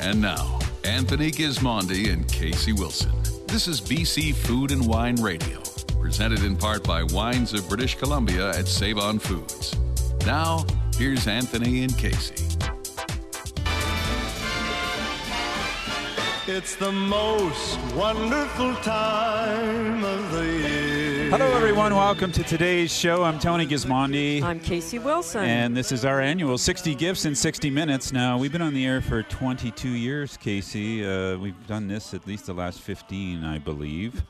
And now, Anthony Gismondi and Casey Wilson. This is BC Food and Wine Radio, presented in part by Wines of British Columbia at Save On Foods. Now, here's Anthony and Casey. It's the most wonderful time of the year. Hello, everyone. Welcome to today's show. I'm Tony Gismondi. I'm Casey Wilson. And this is our annual 60 Gifts in 60 Minutes. Now, we've been on the air for 22 years, Casey. Uh, we've done this at least the last 15, I believe.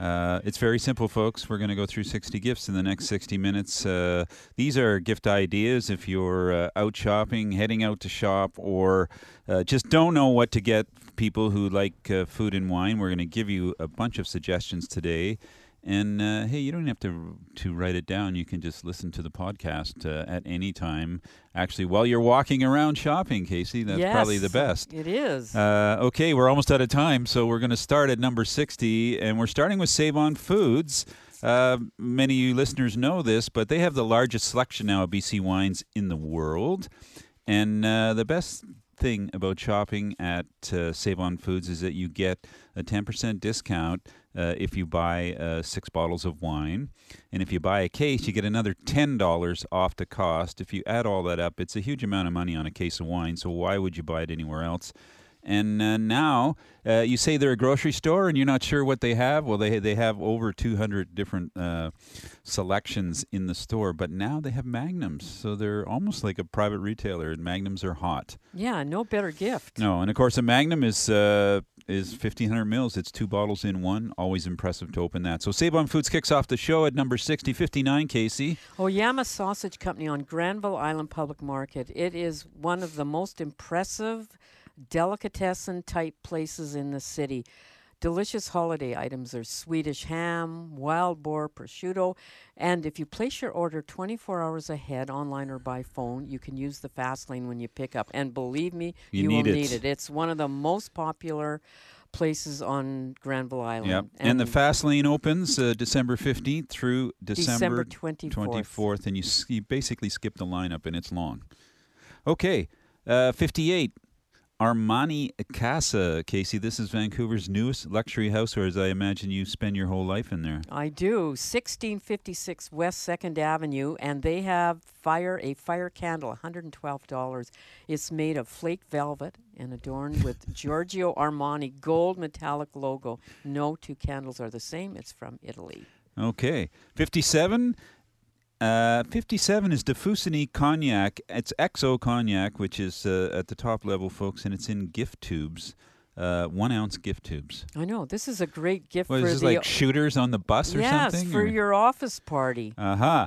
Uh, it's very simple, folks. We're going to go through 60 gifts in the next 60 minutes. Uh, these are gift ideas if you're uh, out shopping, heading out to shop, or uh, just don't know what to get people who like uh, food and wine. We're going to give you a bunch of suggestions today. And uh, hey, you don't have to to write it down. You can just listen to the podcast uh, at any time. Actually, while you're walking around shopping, Casey, that's yes, probably the best. It is. Uh, okay, we're almost out of time, so we're going to start at number sixty, and we're starting with Save On Foods. Uh, many of you listeners know this, but they have the largest selection now of BC wines in the world, and uh, the best thing about shopping at uh, Save On Foods is that you get a 10% discount uh, if you buy uh, six bottles of wine. And if you buy a case, you get another $10 off the cost. If you add all that up, it's a huge amount of money on a case of wine. So why would you buy it anywhere else? And uh, now uh, you say they're a grocery store and you're not sure what they have. Well, they they have over 200 different uh, selections in the store, but now they have magnums, so they're almost like a private retailer. And magnums are hot. yeah, no better gift. No, and of course a magnum is uh, is 1500 mils. It's two bottles in one. Always impressive to open that. So Save On Foods kicks off the show at number 6059, Casey. Oyama Sausage Company on Granville Island Public Market. It is one of the most impressive delicatessen type places in the city. Delicious holiday items are Swedish ham, wild boar, prosciutto, and if you place your order 24 hours ahead, online or by phone, you can use the fast lane when you pick up. And believe me, You you, need will it. need it. It's one of the most popular places on Granville Island. Yep. And, the fast lane opens uh, December 15th through December, December 24th. 24th, and you, s- you basically skip the lineup, and it's long. Okay, uh, 58. Armani Casa, Casey. This is Vancouver's newest luxury house, or as I imagine you spend your whole life in there. I do. 1656 West Second Avenue, and they have fire a fire candle, $112. It's made of flake velvet and adorned with Giorgio Armani gold metallic logo. No two candles are the same. It's from Italy. Okay. 57. Uh, 57 is De Fussigny Cognac. It's XO Cognac, which is uh, at the top level, folks, and it's in gift tubes. Uh, one ounce gift tubes. I know this is a great gift What for is this like shooters on the bus or yes something? for or- your office party. Uh huh.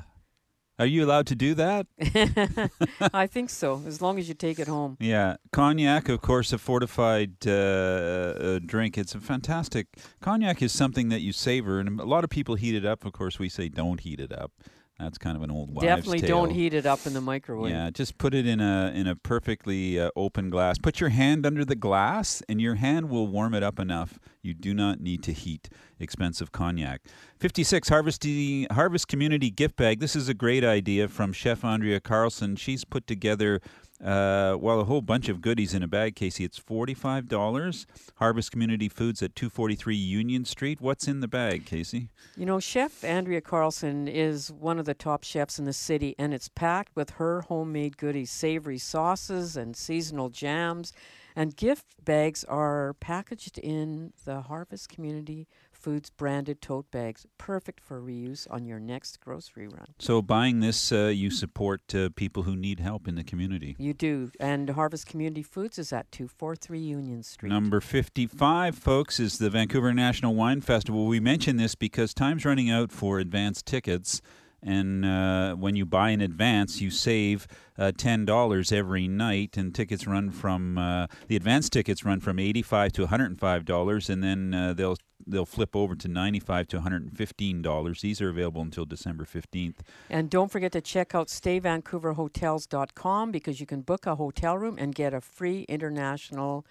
Are you allowed to do that? I think so, as long as you take it home. Yeah, cognac, of course, a fortified uh, uh, drink. It's a fantastic. Cognac is something that you savor, and a lot of people heat it up. Of course, we say don't heat it up. That's kind of an old wives' Definitely don't heat it up in the microwave. Yeah, just put it in a in a perfectly uh, open glass. Put your hand under the glass, and your hand will warm it up enough. You do not need to heat expensive cognac. Fifty six Harvest Harvest Community Gift Bag. This is a great idea from Chef Andrea Carlson. She's put together. Uh, well, a whole bunch of goodies in a bag, Casey. It's forty-five dollars. Harvest Community Foods at two forty-three Union Street. What's in the bag, Casey? You know, Chef Andrea Carlson is one of the top chefs in the city, and it's packed with her homemade goodies savory sauces and seasonal jams. And gift bags are packaged in the Harvest Community Foods branded tote bags, perfect for reuse on your next grocery run. So, buying this, uh, you support uh, people who need help in the community. You do. And Harvest Community Foods is at 243 Union Street. Number 55, folks, is the Vancouver National Wine Festival. We mention this because time's running out for advance tickets. And uh, when you buy in advance, you save uh, ten dollars every night, and tickets run from uh, the advance tickets run from eighty-five to one hundred and five dollars, and then uh, they'll they'll flip over to ninety-five to one hundred and fifteen dollars. These are available until December fifteenth. And don't forget to check out stayvancouverhotels.com because you can book a hotel room and get a free international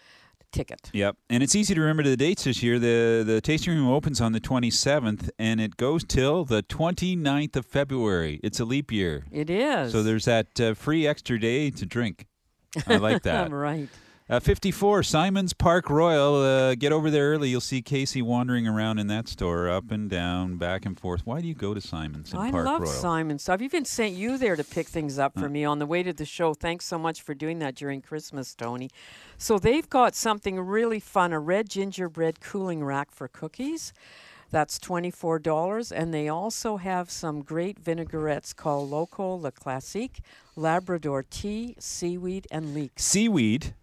ticket. Yep, and it's easy to remember the dates this year. the The tasting room opens on the twenty seventh, and it goes till the 29th of February. It's a leap year, It is. so there's that uh, free extra day to drink. I like that. right. Uh, 54, Simon's Park Royal. Uh, get over there early. You'll see Casey wandering around in that store, up and down, back and forth. Why do you go to Simon's I Park love Royal? Simon's. I've even sent you there to pick things up for me on the way to the show. Thanks so much for doing that during Christmas, Tony. So they've got something really fun a red gingerbread cooling rack for cookies. That's $24. And they also have some great vinaigrettes called Loco La Classique, Labrador Tea, Seaweed, and Leeks. Seaweed.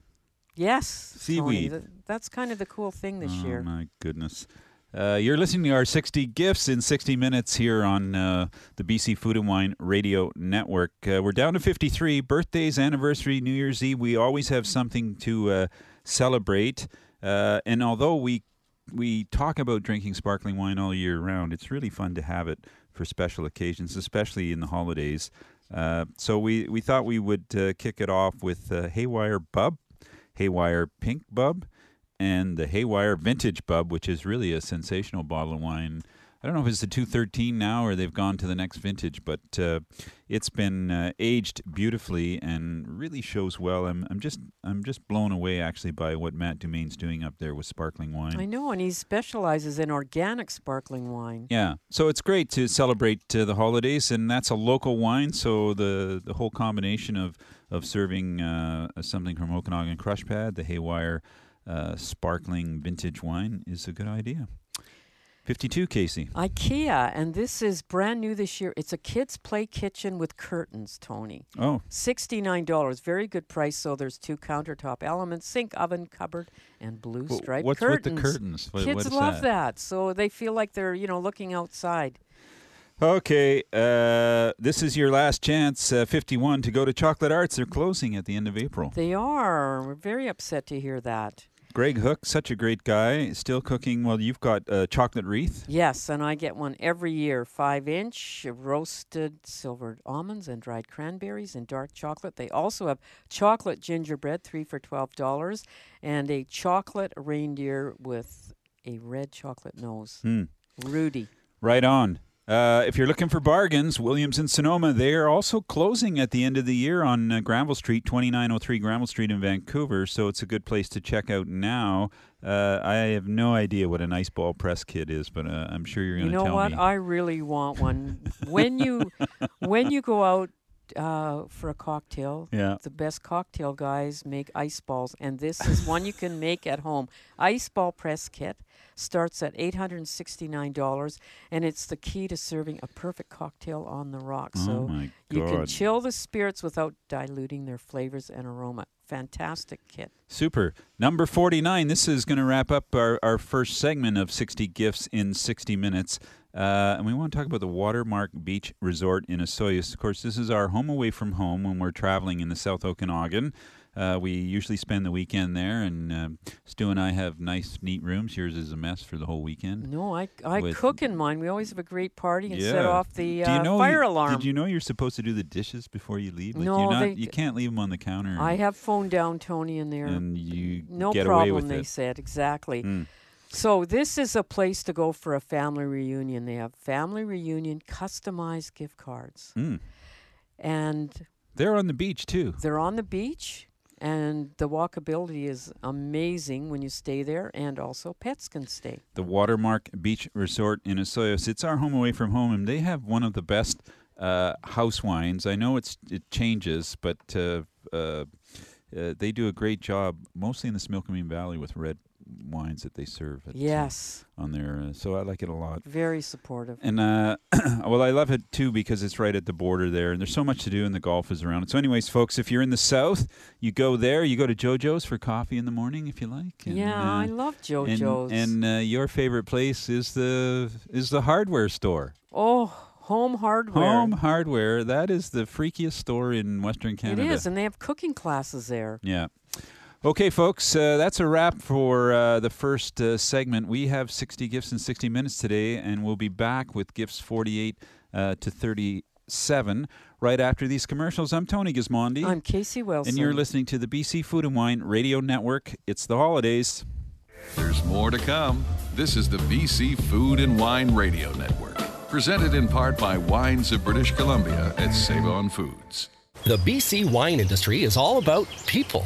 Yes. Tony, Seaweed. th- that's kind of the cool thing this oh, year. my goodness. Uh, you're listening to our 60 Gifts in 60 Minutes here on uh, the BC Food and Wine Radio Network. Uh, we're down to 53. Birthdays, anniversary, New Year's Eve. We always have something to uh, celebrate. Uh, and although we we talk about drinking sparkling wine all year round, it's really fun to have it for special occasions, especially in the holidays. Uh, so we, we thought we would uh, kick it off with uh, Haywire Bub, Haywire Pink Bub, and the Haywire Vintage Bub, which is really a sensational bottle of wine. I don't know if it's the 213 now or they've gone to the next vintage, but uh, it's been uh, aged beautifully and really shows well. I'm, I'm just I'm just blown away actually by what Matt Dumayne's doing up there with sparkling wine. I know, and he specializes in organic sparkling wine. Yeah, so it's great to celebrate uh, the holidays, and that's a local wine. So the the whole combination of of serving uh, something from Okanagan Crush Pad, the Haywire uh, sparkling vintage wine, is a good idea. Fifty-two, Casey. IKEA, and this is brand new this year. It's a kids' play kitchen with curtains, Tony. Oh, $69. Very good price. So there's two countertop elements sink, oven, cupboard, and blue striped what's curtains. with the curtains? What- Kids what love that? that. So they feel like they're, you know, looking outside. Okay, uh, this is your last chance, uh, 51, to go to Chocolate Arts. They're closing at the end of April. They are. We're very upset to hear that. Greg Hook, such a great guy, still cooking. Well, you've got uh, chocolate wreath. Yes, and I get one every year. Five inch roasted silvered almonds and dried cranberries and dark chocolate. They also have chocolate gingerbread, three for twelve dollars, and a chocolate reindeer with a red chocolate nose. Hmm. Rudy. Right on. Uh, if you're looking for bargains, Williams and Sonoma, they are also closing at the end of the year on uh, Granville Street, 2903 Granville Street in Vancouver. So it's a good place to check out now. Uh, I have no idea what an ice ball press kit is, but uh, I'm sure you're going to you know tell what? me. I really want one. when you when you go out uh, for a cocktail, yeah. the best cocktail guys make ice balls, and this is one you can make at home. Ice ball press kit starts at eight hundred and sixty nine dollars, and it's the key to serving a perfect cocktail on the rocks. oh so you can chill the spirits without diluting their flavors and aroma. Fantastic kit. Super. Number 49. This is going to wrap up our, our first segment of 60 Gifts in 60 Minutes. Uh, and we want to talk about the Watermark Beach Resort in Osoyoos. Of course, this is our home away from home when we're traveling in the South Okanagan. Uh, we usually spend the weekend there, and uh, Stu and I have nice, neat rooms. Yours is a mess for the whole weekend. No, I I cook in mine. We always have a great party and set off the Do you uh, know fire you- alarm. Did you know you're supposed to do the dishes before you leave? Like No, you're not, you can't leave them on the counter. I have phoned down Tony in there. and you No get problem, away with they it. said. Exactly. Mm. So this is a place to go for a family reunion. They have family reunion customized gift cards. Mm. And They're on the beach too. they're on the beach and the walkability is amazing when you stay there and also pets can stay. the Watermark Beach Resort in Osoyoos. It's our home away from home, and they have one of the best uh, house wines. I know it's it changes, but uh, uh, uh, they do a great job, mostly in the Similkameen Valley, with red wines that they serve. At, uh, Yes, on there, uh, so I like it a lot. very supportive. And uh, well, I love it too because it's right at the border there, and there's so much to do, and the golf is around it. So, anyways, folks, if you're in the south, you go there. You go to JoJo's for coffee in the morning if you like. And, yeah, uh, I love JoJo's. and uh, your favorite place is the is the hardware store. oh, home hardware. Home Hardware. That is the freakiest store in Western Canada. It is, and they have cooking classes there. Yeah. Okay, folks, uh, that's a wrap for uh, the first uh, segment. We have 60 gifts in 60 minutes today, and we'll be back with gifts 48 uh, to 37 right after these commercials. I'm Tony Gismondi, I'm Casey Wilson. and you're listening to the BC Food and Wine Radio Network. It's the holidays. There's more to come. This is the BC Food and Wine Radio Network, presented in part by Wines of British Columbia at Save On Foods. The BC wine industry is all about people.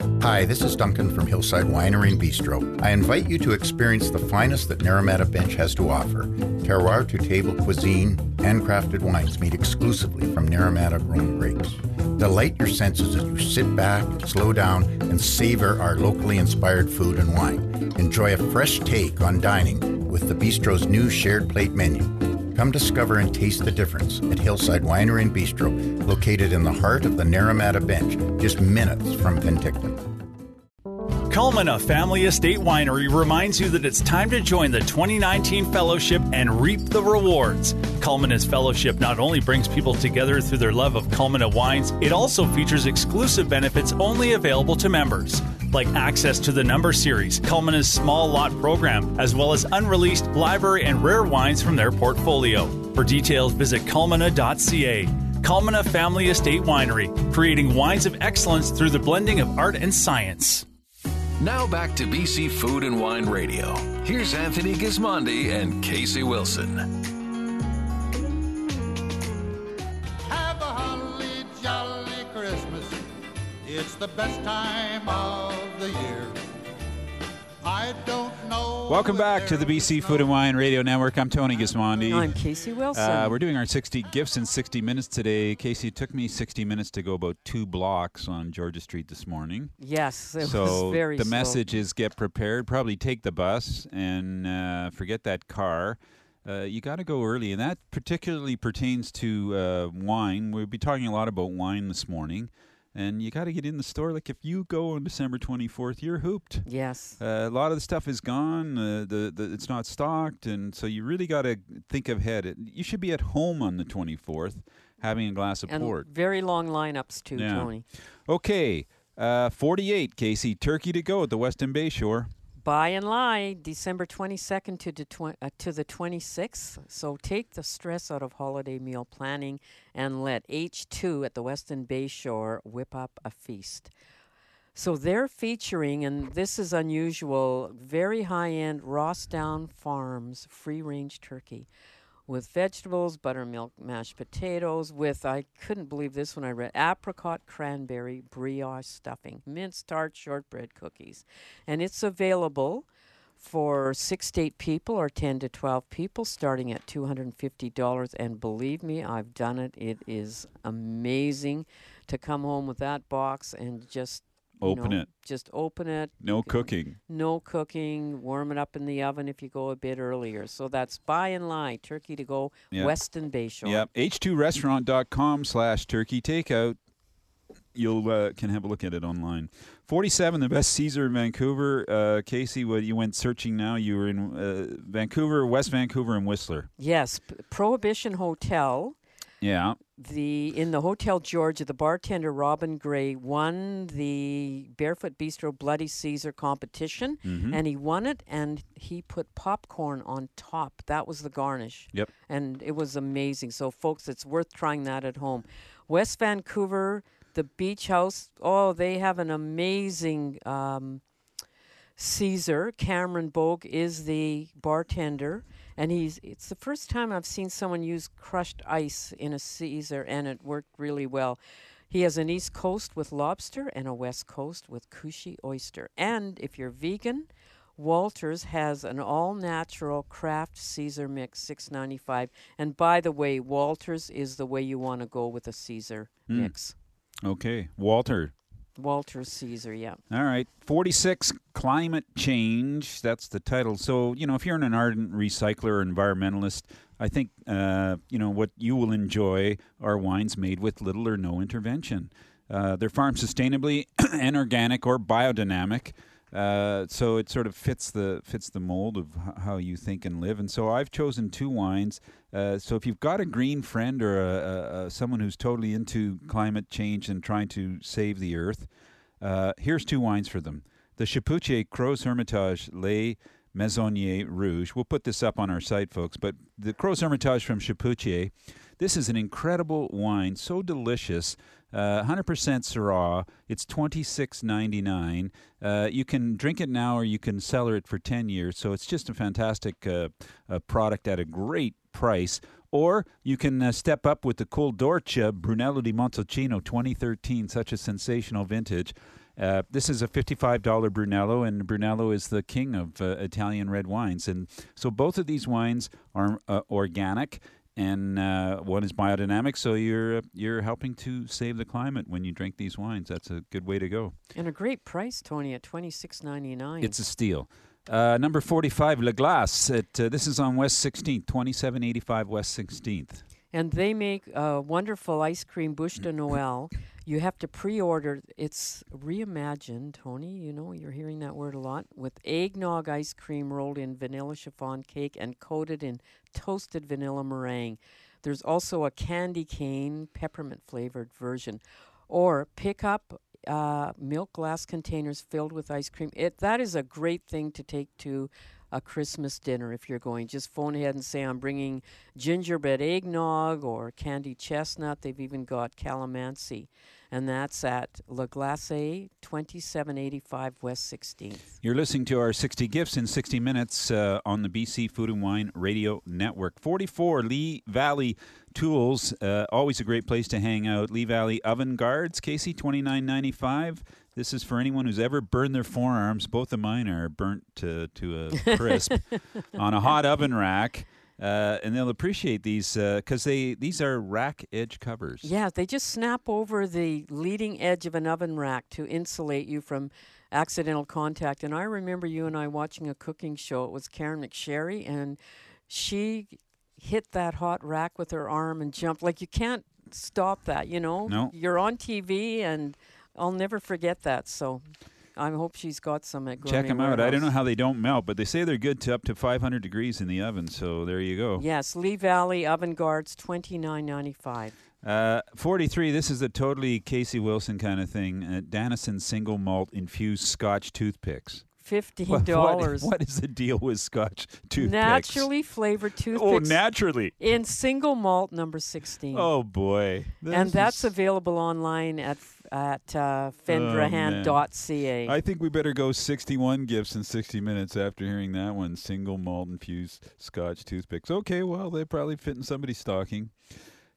Hi, this is Duncan from Hillside Winery and Bistro. I invite you to experience the finest that Naramata Bench has to offer. Terroir to table cuisine, handcrafted wines made exclusively from Naramata grown grapes. Delight your senses as you sit back, slow down, and savor our locally inspired food and wine. Enjoy a fresh take on dining with the Bistro's new shared plate menu. Come discover and taste the difference at Hillside Winery and Bistro, located in the heart of the Naramata Bench, just minutes from Penticton. Culmina Family Estate Winery reminds you that it's time to join the 2019 Fellowship and reap the rewards. Culmina's Fellowship not only brings people together through their love of Culmina wines, it also features exclusive benefits only available to members like access to the Number Series, Culmina's small lot program, as well as unreleased library and rare wines from their portfolio. For details, visit culmina.ca. Culmina Family Estate Winery, creating wines of excellence through the blending of art and science. Now back to BC Food and Wine Radio. Here's Anthony Gismondi and Casey Wilson. It's the best time of the year. I don't know. Welcome back to the BC Food and Wine Radio Network. I'm Tony Gismondi. I'm Casey Wilson. Uh, we're doing our 60 gifts in 60 minutes today. Casey, it took me 60 minutes to go about two blocks on Georgia Street this morning. yes, it so was very the slow. message is get prepared. Probably take the bus and uh, forget that car. Uh, you got to go early, and that particularly pertains to uh, wine. We'll be talking a lot about wine this morning, and you got to get in the store. Like if you go on December 24th, you're hooped. Yes. Uh, a lot of the stuff is gone. Uh, the, the it's not stocked, and so you really got to think ahead. It- You should be at home on the 24th, having a glass of and port. very long lineups too, Yeah. Tony. Okay, uh, 48, Casey. Turkey to go at the Westin Bayshore. Buy and lie, December 22nd to the, uh, to the 26th. So take the stress out of holiday meal planning and let H2 at the Westin Bayshore whip up a feast. So they're featuring, and this is unusual, very high end Rossdown Farms free range turkey with vegetables, buttermilk mashed potatoes, with, I couldn't believe this when I read, apricot cranberry brioche stuffing, minced tart shortbread cookies. And it's available for six to eight people or 10 to 12 people, starting at $250. And believe me, I've done it. It is amazing to come home with that box and just Open know, it. Just open it. No cooking. No cooking. Warm it up in the oven if you go a bit earlier. So that's by and lie. Turkey to go. Yep. Westin Bayshore. Yep. H2restaurant.com slash turkey takeout. You'll uh, can have a look at it online. 47, the best Caesar in Vancouver. Uh, Casey, what you went searching now? You were in uh, Vancouver, West Vancouver, and Whistler. Yes, Prohibition Hotel. Yeah. The in the Hotel Georgia, the bartender Robin Gray won the Barefoot Bistro Bloody Caesar competition, Mm-hmm. and he won it, and he put popcorn on top. That was the garnish. Yep. and it was amazing. So, folks, it's worth trying that at home. West Vancouver, the Beach House. Oh, they have an amazing um, Caesar. Cameron Bogue is the bartender, and he's. It's the first time I've seen someone use crushed ice in a Caesar, and it worked really well. He has an East Coast with lobster and a West Coast with Kusshi oyster. And if you're vegan, Walters has an all-natural craft Caesar mix, six ninety-five. And by the way, Walters is the way you want to go with a Caesar Mm. mix. Okay. Walter. Walters Caesar, yeah. All right. 46, Climate Change. That's the title. So, you know, if you're an ardent recycler or environmentalist, I think, uh, you know, what you will enjoy are wines made with little or no intervention. Uh, they're farmed sustainably and organic or biodynamic. Uh, so it sort of fits the fits the mold of h- how you think and live. And so I've chosen two wines. Uh, so if you've got a green friend or a, a, a someone who's totally into climate change and trying to save the earth, Uh, here's two wines for them: the Chapoutier Crozes Hermitage Les Meysonniers Rouge. We'll put this up on our site, folks. But the Crozes Hermitage from Chapoutier. This is an incredible wine, so delicious. Uh, 100% Syrah. It's 26.99. Uh, you can drink it now, or you can cellar it for 10 years. So it's just a fantastic uh, product at a great price. Or you can uh, step up with the Col d'Orcia Brunello di Montalcino 2013, such a sensational vintage. Uh, this is a $55 Brunello, and Brunello is the king of uh, Italian red wines. And so both of these wines are uh, organic, and uh, one is biodynamic. So you're you're helping to save the climate when you drink these wines. That's a good way to go. And a great price, Tony, at twenty six ninety nine. It's a steal. Uh, number 45, Le Glace. At, uh, this is on West 16th, 2785 West 16th. And they make a wonderful ice cream bûche de Noël. You have to pre-order. It's reimagined, Tony. You know you're hearing that word a lot. With eggnog ice cream rolled in vanilla chiffon cake and coated in toasted vanilla meringue. There's also a candy cane peppermint flavored version. Or pick up uh, milk glass containers filled with ice cream. It that is a great thing to take to a Christmas dinner if you're going. Just phone ahead and say I'm bringing gingerbread eggnog or candied chestnut. They've even got calamansi, and that's at Le Glace, 2785 West 16th. You're listening to our 60 Gifts in 60 Minutes uh, on the BC Food and Wine Radio Network. 44 Lee Valley Tools, uh, always a great place to hang out. Lee Valley Oven Guards, Casey, 29.95. This is for anyone who's ever burned their forearms. Both of mine are burnt to, to a crisp on a hot oven rack. Uh, and they'll appreciate these because they these are rack edge covers. Yeah, they just snap over the leading edge of an oven rack to insulate you from accidental contact. And I remember you and I watching a cooking show. It was Karen McSherry, and she hit that hot rack with her arm and jumped. Like you can't stop that, you know? No. You're on TV, and I'll never forget that. So I hope she's got some at Check Gourmet them out. I don't know how they don't melt, but they say they're good to up to 500 degrees in the oven. So there you go. Yes, Lee Valley Oven Guards, twenty nine ninety five. Uh, 43, this is a totally Casey Wilson kind of thing. Uh, Danison single malt infused scotch toothpicks. Fifteen What- what- dollars. what is the deal with scotch toothpicks? Naturally flavored toothpicks. Oh, naturally. in single malt number sixteen. Oh, boy. and This that's available online at at uh, man. fendrahan.ca. I think we better go 61 gifts in 60 minutes after hearing that one. Single malt infused scotch toothpicks. Okay, well, they probably fit in somebody's stocking.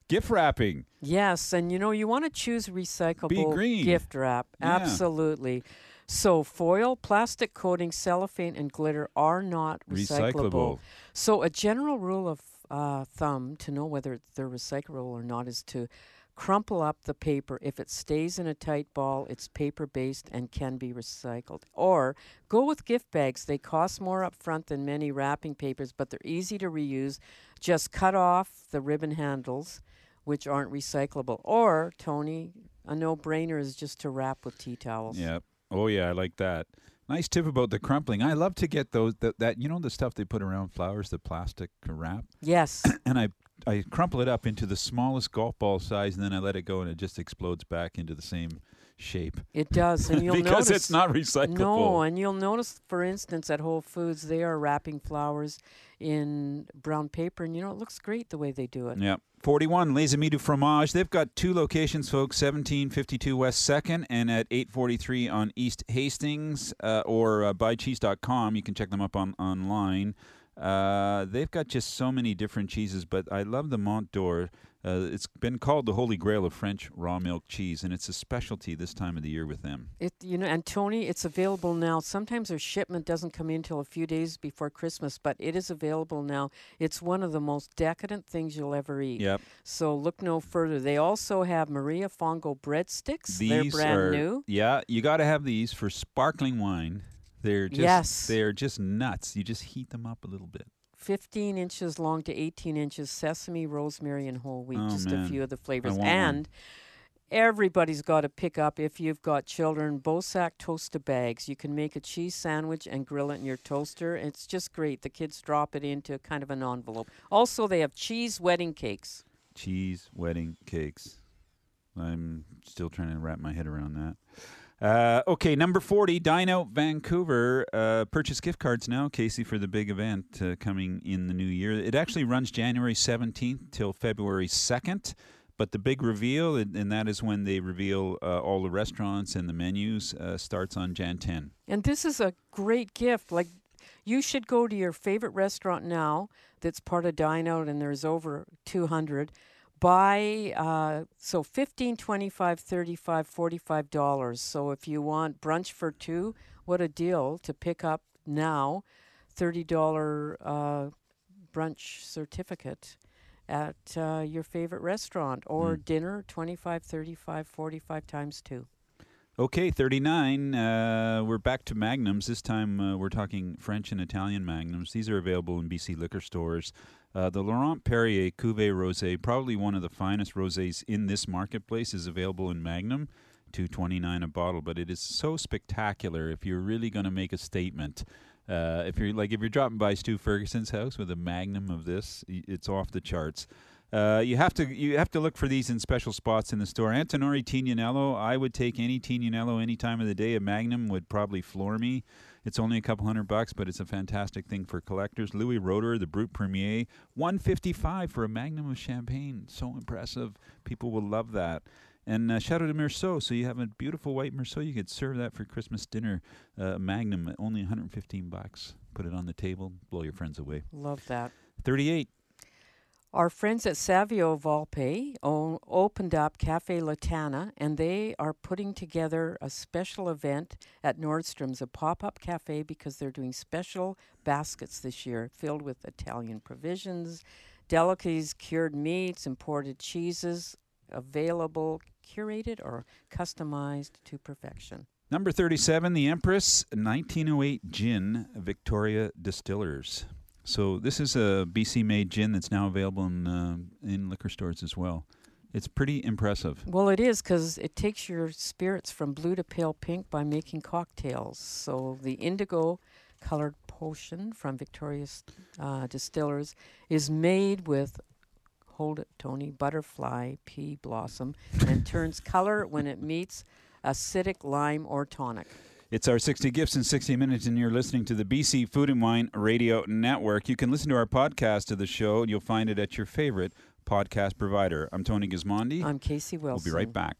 Gift wrapping. yes, and you know you want to choose recyclable green. gift wrap. Yeah. Absolutely. So foil, plastic coating, cellophane, and glitter are not recyclable. Recyclable. So a general rule of uh, thumb to know whether they're recyclable or not is to crumple up the paper. If it stays in a tight ball, it's paper based and can be recycled. Or go with gift bags. They cost more up front than many wrapping papers, but they're easy to reuse. Just cut off the ribbon handles, which aren't recyclable. Or, Tony, a no brainer is just to wrap with tea towels. Yep. Oh yeah, I like that. Nice tip about the crumpling. I love to get those that, that you know the stuff they put around flowers, the plastic wrap, Yes. and I I crumple it up into the smallest golf ball size, and then I let it go, and it just explodes back into the same shape It does, and you'll because notice it's not recyclable. No, and you'll notice, for instance, at Whole Foods, they are wrapping flowers in brown paper, and you know it looks great the way they do it. Yeah. 41 Les Amis du Fromage. They've got two locations, folks 1752 West 2nd and at 843 on East Hastings uh, or uh, buycheese.com. You can check them up on online. Uh, they've got just so many different cheeses, but I love the Mont d'Or. Uh, it's been called the holy grail of French raw milk cheese, and it's a specialty this time of the year with them. It, you know, and Tony, it's available now. Sometimes their shipment doesn't come in till a few days before Christmas, but it is available now. It's one of the most decadent things you'll ever eat. Yep. So look no further. They also have Maria Fongo breadsticks. These They're brand are, new. Yeah, you got to have these for sparkling wine. They're just Yes. they're just nuts. You just heat them up a little bit. 15 inches long to 18 inches, sesame, rosemary, and whole wheat. Oh, just man. a few of the flavors. want one. And everybody's got to pick up, if you've got children, Bosac toaster bags. You can make a cheese sandwich and grill it in your toaster. It's just great. The kids drop it into kind of an envelope. Also, they have cheese wedding cakes. cheese wedding cakes. I'm still trying to wrap my head around that. Uh, okay, number 40, Dine Out Vancouver. Uh, purchase gift cards now, Casey, for the big event uh, coming in the new year. It actually runs January 17th till February 2nd. But the big reveal, and, and that is when they reveal uh, all the restaurants and the menus, uh, starts on Jan 10. And this is a great gift. Like, you should go to your favorite restaurant now that's part of Dine Out, and there's over 200. Buy, uh, so 15 25 35 45 dollars. So if you want brunch for two, what a deal to pick up now. $30 uh, brunch certificate at uh, your favorite restaurant or dinner 25 35 45 times 2 Okay, 39. Uh, we're back to magnums. This time uh, we're talking French and Italian magnums. These are available in BC liquor stores. Uh, the Laurent Perrier Cuvée Rosé, probably one of the finest rosés in this marketplace, is available in Magnum, two twenty nine a bottle. But it is so spectacular. If you're really going to make a statement, uh, if you're like if you're dropping by Stu Ferguson's house with a Magnum of this, it's off the charts. Uh, you have to you have to look for these in special spots in the store. Antinori Tignanello, I would take any Tignanello any time of the day. A Magnum would probably floor me. It's only a couple hundred bucks, but it's a fantastic thing for collectors. Louis Roederer, the Brut Premier, one fifty five for a Magnum of champagne. So impressive. People will love that. And uh, Chateau de Meursault, so you have a beautiful white Meursault. You could serve that for Christmas dinner. Uh, Magnum, only 115 bucks. Put it on the table, blow your friends away. love that 38. Our friends at Savio Volpe opened up Cafe La Tana, and they are putting together a special event at Nordstrom's, a pop up cafe, because they're doing special baskets this year filled with Italian provisions, delicacies, cured meats, imported cheeses, available, curated, or customized to perfection. Number 37, the Empress 1908 Gin, Victoria Distillers. So this is a BC made gin that's now available in uh, in liquor stores as well. It's pretty impressive. Well, it is because it takes your spirits from blue to pale pink by making cocktails. So the indigo colored potion from Victoria's uh, Distillers is made with, hold it, Tony, butterfly pea blossom and turns color when it meets acidic lime or tonic. It's our 60 Gifts in 60 Minutes, and you're listening to the BC Food and Wine Radio Network. You can listen to our podcast of the show, and you'll find it at your favorite podcast provider. I'm Tony Gismondi. I'm Casey Wilson. we'll be right back.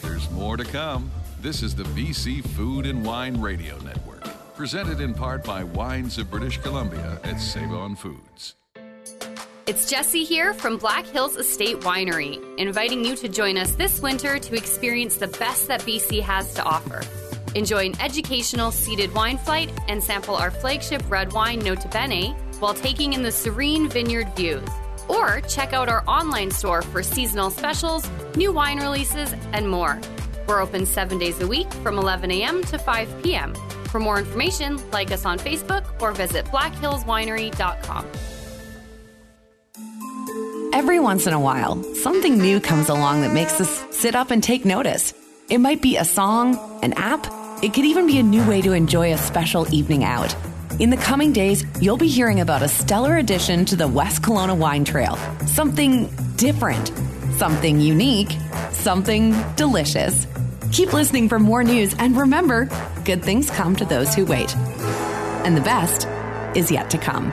There's more to come. This is the BC Food and Wine Radio Network, presented in part by Wines of British Columbia at Save On Foods. It's Jesse here from Black Hills Estate Winery, inviting you to join us this winter to experience the best that BC has to offer. Enjoy an educational seated wine flight and sample our flagship red wine Nota Bene while taking in the serene vineyard views. Or check out our online store for seasonal specials, new wine releases, and more. We're open seven days a week from 11 a.m. to 5 p.m. For more information, like us on Facebook or visit blackhillswinery.com. Every once in a while, something new comes along that makes us sit up and take notice. It might be a song, an app, it could even be a new way to enjoy a special evening out. In the coming days, you'll be hearing about a stellar addition to the West Kelowna Wine Trail. Something different, something unique, something delicious. Keep listening for more news and remember, good things come to those who wait. And the best is yet to come.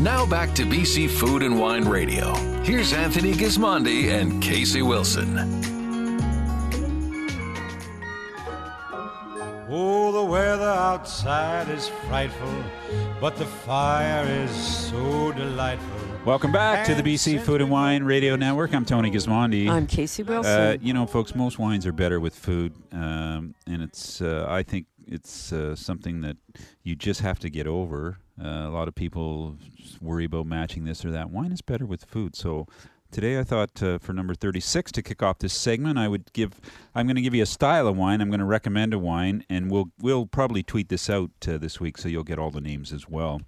Now back to BC Food and Wine Radio. Here's Anthony Gismondi and Casey Wilson. Oh, the weather outside is frightful, but the fire is so delightful. Welcome back to the BC Food and Wine Radio Network. I'm Tony Gismondi. I'm Casey Wilson. Uh, you know, folks, most wines are better with food, um, and it's. Uh, I think it's uh, something that you just have to get over. Uh, a lot of people worry about matching this or that. Wine is better with food, so Today, I thought uh, for number 36 to kick off this segment, I would give. I'm going to give you a style of wine. I'm going to recommend a wine, and we'll we'll probably tweet this out uh, this week, so you'll get all the names as well.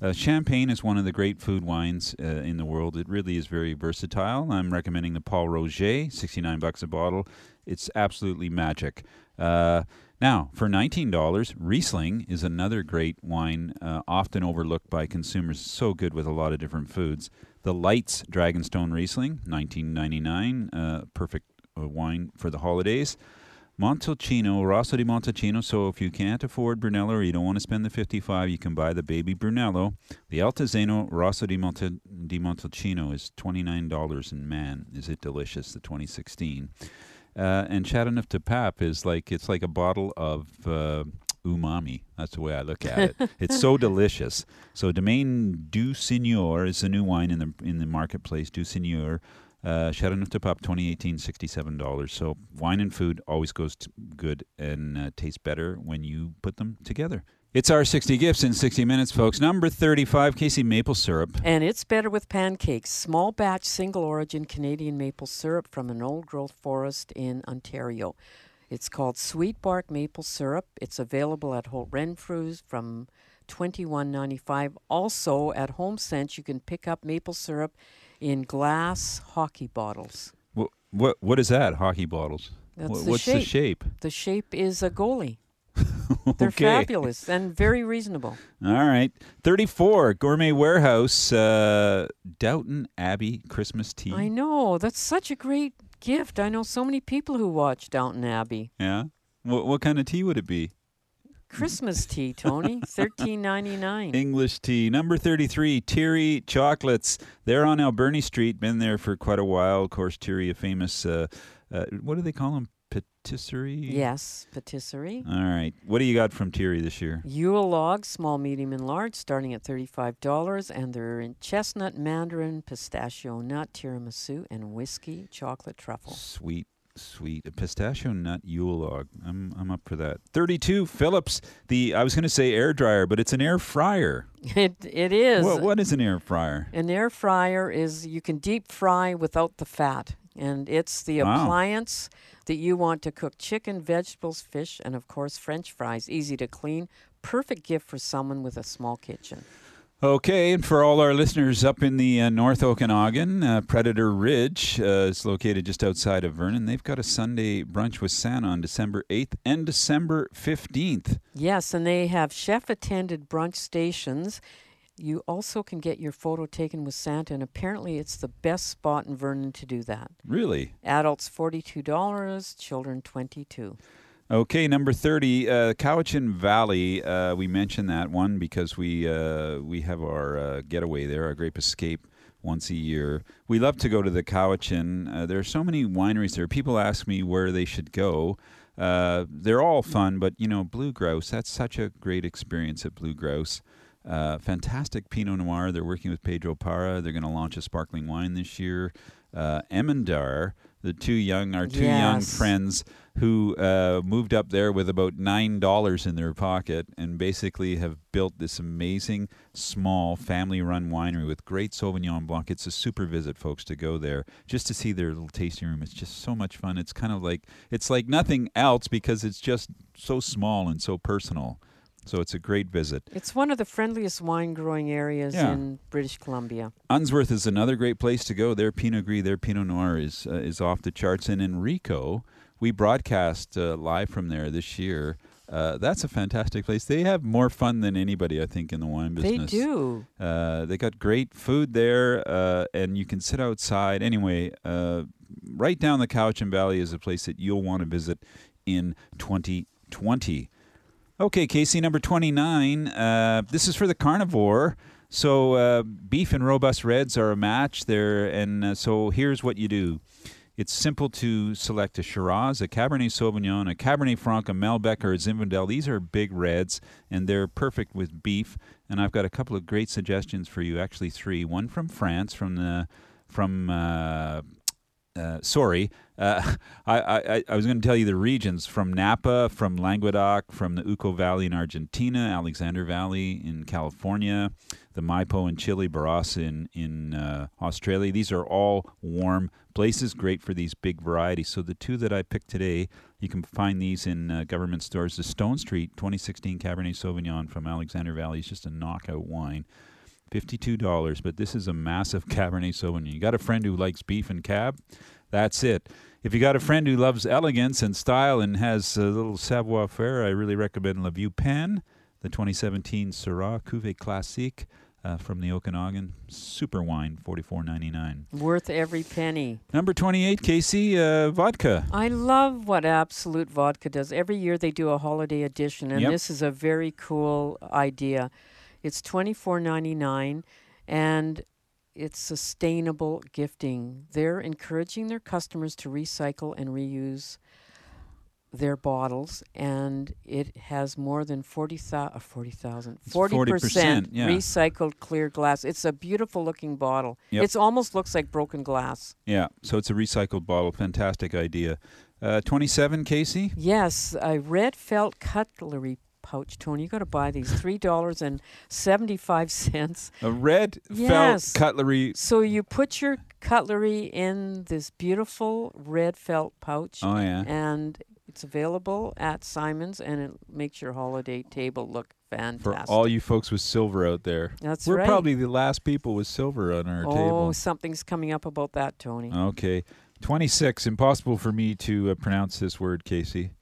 Uh, champagne is one of the great food wines uh, in the world. It really is very versatile. I'm recommending the Pol Roger, 69 bucks a bottle. It's absolutely magic. Uh, now, for $19, Riesling is another great wine, uh, often overlooked by consumers. So good with a lot of different foods. The Leitz Dragonstone Riesling, 1999, uh, perfect uh, wine for the holidays. Montalcino, Rosso di Montalcino. So if you can't afford Brunello or you don't want to spend the 55, you can buy the baby Brunello. The Altesino Rosso di, Monte, di Montalcino is $29, and man, is it delicious, the 2016. Uh, and Châteauneuf-du-Pape is like, it's like a bottle of uh, umami. That's the way I look at it. it's so delicious. So Domaine du Seigneur is a new wine in the in the marketplace. Du Seigneur, uh, Châteauneuf-du-Pape, 2018, $67. So wine and food always goes good and uh, tastes better when you put them together. It's our 60 gifts in 60 minutes, folks. Number 35, Casey Maple Syrup. And it's better with pancakes. Small batch, single origin Canadian maple syrup from an old growth forest in Ontario. It's called Sweet Bark Maple Syrup. It's available at Holt Renfrews from twenty-one ninety-five. Also at Home Sense, you can pick up maple syrup in glass hockey bottles. What what, what is that? Hockey bottles. That's Wha- the What's shape. the shape? The shape is a goalie. They're Okay. fabulous and very reasonable. All right. 34, Gourmet Warehouse, uh, Downton Abbey Christmas tea. I know. That's such a great gift. I know so many people who watch Downton Abbey. Yeah. What, what kind of tea would it be? Christmas tea, Tony. Thirteen ninety nine. English tea. Number 33, Thierry Chocolates. They're on Alberni Street. Been there for quite a while. Of course, Thierry, a famous, uh, uh, what do they call them? Patisserie? Yes, patisserie. All right. What do you got from Thierry this year? Yule log, small, medium, and large, starting at $35, and they're in chestnut, mandarin, pistachio nut, tiramisu, and whiskey, chocolate truffle. Sweet, sweet. A pistachio nut Yule log. I'm, I'm up for that. 32, Philips. The, I was going to say air dryer, but it's an air fryer. It it is. What, what is an air fryer? An air fryer is you can deep fry without the fat, and it's the Wow. appliance that you want to cook chicken, vegetables, fish, and of course French fries. Easy to clean, perfect gift for someone with a small kitchen. Okay, and for all our listeners up in the uh, North Okanagan, uh, Predator Ridge uh, is located just outside of Vernon. They've got a Sunday brunch with Santa on December 8th and December 15th. Yes, and they have chef attended brunch stations. You also can get your photo taken with Santa, and apparently it's the best spot in Vernon to do that. Really? Adults $42, children 22 Okay, number 30, uh, Cowichan Valley. Uh, we mentioned that one because we, uh, we have our uh, getaway there, our Grape Escape, once a year. We love to go to the Cowichan. Uh, there are so many wineries there. People ask me where they should go. Uh, they're all fun, but, you know, Blue Grouse, that's such a great experience at Blue Grouse. Uh, fantastic Pinot Noir. They're working with Pedro Parra. They're going to launch a sparkling wine this year. Uh, Emandare, the two young, our two young friends who uh, moved up there with about nine dollars in their pocket and basically have built this amazing small family-run winery with great Sauvignon Blanc. It's a super visit, folks, to go there just to see their little tasting room. It's just so much fun. It's kind of like it's like nothing else because it's just so small and so personal. So it's a great visit. It's one of the friendliest wine growing areas Yeah. in British Columbia. Unsworth is another great place to go. Their Pinot Gris, their Pinot Noir is uh, is off the charts. And Enrico, we broadcast uh, live from there this year. Uh, that's a fantastic place. They have more fun than anybody, I think, in the wine business. They do. Uh, they got great food there, uh, and you can sit outside. Anyway, uh, right down the Cowichan Valley is a place that you'll want to visit in 2020. Okay, Casey, number 29. Uh, this is for the carnivore. So, uh, beef and robust reds are a match there. And uh, so, here's what you do it's simple to select a Shiraz, a Cabernet Sauvignon, a Cabernet Franc, a Malbec, or a Zinfandel. These are big reds, and they're perfect with beef. And I've got a couple of great suggestions for you. Actually, three. One from France, from the from uh, uh, sorry, uh, I, I, I was going to tell you the regions from Napa, from Languedoc, from the Uco Valley in Argentina, Alexander Valley in California, the Maipo and Chile, Barossa in, in uh, Australia. These are all warm places, great for these big varieties. So the two that I picked today, you can find these in uh, government stores. The Stone Street 2016 Cabernet Sauvignon from Alexander Valley is just a knockout wine. $52, but this is a massive Cabernet Sauvignon. You got a friend who likes beef and cab? That's it. If you got a friend who loves elegance and style and has a little savoir faire, I really recommend Le Vieux Pin, the 2017 Syrah Cuvée Classique uh, from the Okanagan. Super wine, forty-four ninety-nine. Worth every penny. Number 28, Casey, uh, vodka. I love what Absolut Vodka does. Every year they do a holiday edition, and Yep. this is a very cool idea. It's twenty four ninety nine, and it's sustainable gifting. They're encouraging their customers to recycle and reuse their bottles, and it has more than 40,000, uh, 40,000, It's 40%, 40%, yeah. recycled clear glass. It's a beautiful looking bottle. Yep. It almost looks like broken glass. Yeah, so it's a recycled bottle. Fantastic idea. Uh, 27, Casey? Yes, a red felt cutlery pouch, Tony. You got to buy these three dollars and seventy five cents. A red Yes. felt cutlery. So you put your cutlery in this beautiful red felt pouch. Oh, yeah. And it's available at Simon's, and it makes your holiday table look fantastic. For all you folks with silver out there. That's We're right. probably the last people with silver on our oh, table. Oh, something's coming up about that, Tony. Okay. 26. Impossible for me to uh, pronounce this word, Casey.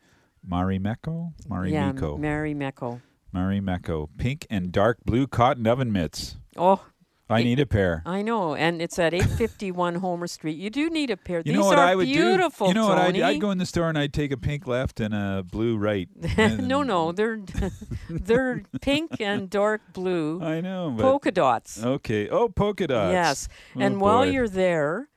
Marimekko? yeah, Marimekko. Mary Mecco. Marimekko. Pink and dark blue cotton oven mitts. Oh, I It- need a pair. I know, and it's at 851 Homer Street. You do need a pair. You These know what are I would beautiful, do? You know what I'd, I'd go in the store and I'd take a pink left and a blue right. no, no, they're they're pink and dark blue I know. But polka dots. Okay. Oh, polka dots. Yes, Oh, and while you're there,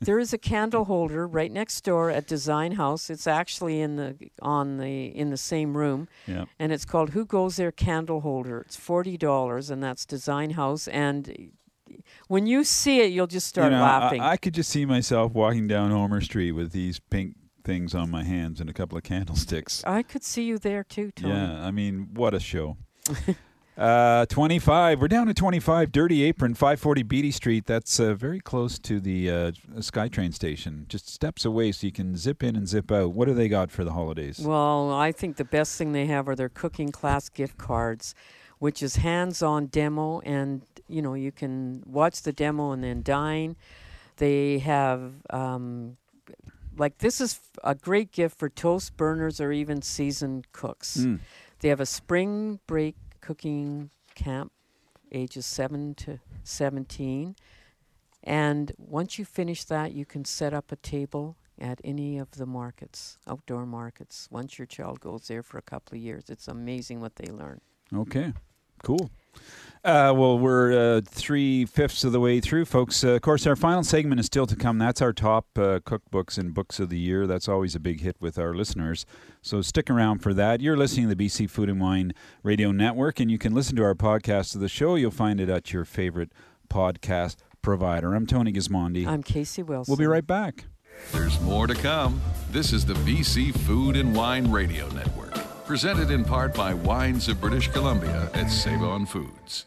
there is a candle holder right next door at Design House. It's actually in the on the in the same room, Yeah. and it's called Who Goes There Candle Holder. It's forty dollars, and that's Design House. And when you see it, you'll just start you know, laughing. I, I could just see myself walking down Homer Street with these pink things on my hands and a couple of candlesticks. I could see you there too, Tony. Yeah, I mean, what a show. uh, 25. We're down to 25. Dirty Apron, 540 Beatty Street. That's uh, very close to the uh, SkyTrain station. Just steps away so you can zip in and zip out. What do they got for the holidays? Well, I think the best thing they have are their cooking class gift cards, which is hands-on demo, and you know you can watch the demo and then dine. They have um, like this is a great gift for toast burners or even seasoned cooks. Mm. They have a spring break cooking camp, ages seven to seventeen, and once you finish that, you can set up a table at any of the markets, outdoor markets. Once your child goes there for a couple of years, it's amazing what they learn. Okay, cool. Uh, well, we're uh, three fifths of the way through, folks. Uh, of course, our final segment is still to come. That's our top uh, cookbooks and books of the year. That's always a big hit with our listeners. So stick around for that. You're listening to the BC Food and Wine Radio Network, and you can listen to our podcast of the show. You'll find it at your favorite podcast provider. I'm Tony Gismondi. I'm Casey Wilson. we'll be right back. There's more to come. This is the BC Food and Wine Radio Network, presented in part by Wines of British Columbia at Save On Foods.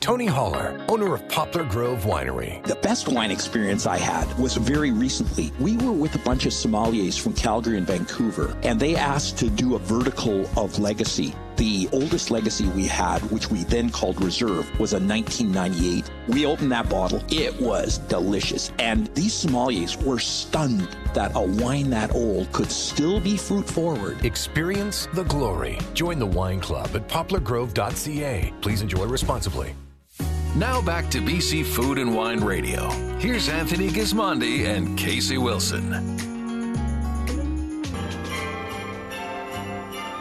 Tony Holler, owner of Poplar Grove Winery. The best wine experience I had was very recently. We were with a bunch of sommeliers from Calgary and Vancouver, and they asked to do a vertical of legacy. The oldest legacy we had, which we then called Reserve, was a 1998. We opened that bottle. It was delicious. And these sommeliers were stunned that a wine that old could still be fruit forward. Experience the glory. Join the wine club at poplargrove.ca. Please enjoy responsibly. Now back to BC Food and Wine Radio. Here's Anthony Gismondi and Casey Wilson.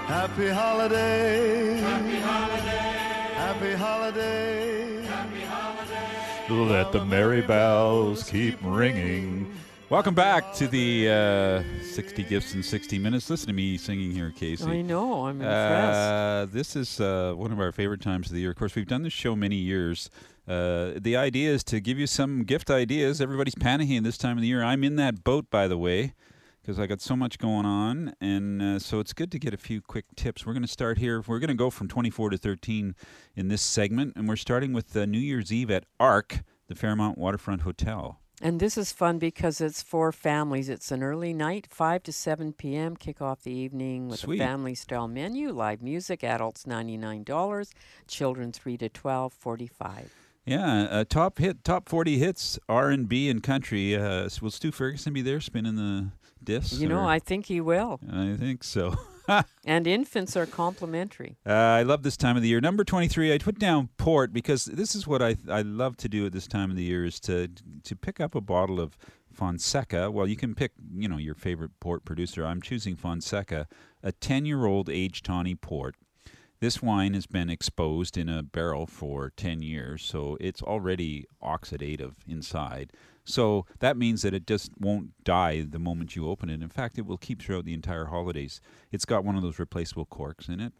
Happy holiday. Happy holiday. Happy holiday. Happy holiday. Let the merry bells keep ringing. Welcome back to the uh, 60 Gifts in 60 Minutes. Listen to me singing here, Casey. I know. I'm impressed. Uh, this is uh, one of our favorite times of the year. Of course, we've done this show many years. Uh, the idea is to give you some gift ideas. Everybody's panicking this time of the year. I'm in that boat, by the way, because I got so much going on, and uh, so it's good to get a few quick tips. We're going to start here. We're going to go from 24 to 13 in this segment, and we're starting with uh, New Year's Eve at Arc, the Fairmont Waterfront Hotel. And this is fun because it's for families. It's an early night, 5 to 7 p.m. Kick off the evening with Sweet. a family style menu, live music, adults $99, children 3 to 12, 45 Yeah, uh, top hit, top forty hits, R and B and country. Uh, will Stu Ferguson be there spinning the discs? You know, or- I think he will. I think so. And infants are complimentary. Uh, I love this time of the year. Number twenty-three, I put down port because this is what I I love to do at this time of the year is to to pick up a bottle of Fonseca. Well, you can pick you know your favorite port producer. I'm choosing Fonseca, a ten-year-old aged tawny port. This wine has been exposed in a barrel for 10 years, so it's already oxidative inside. So that means that it just won't die the moment you open it. In fact, it will keep throughout the entire holidays. It's got one of those replaceable corks in it.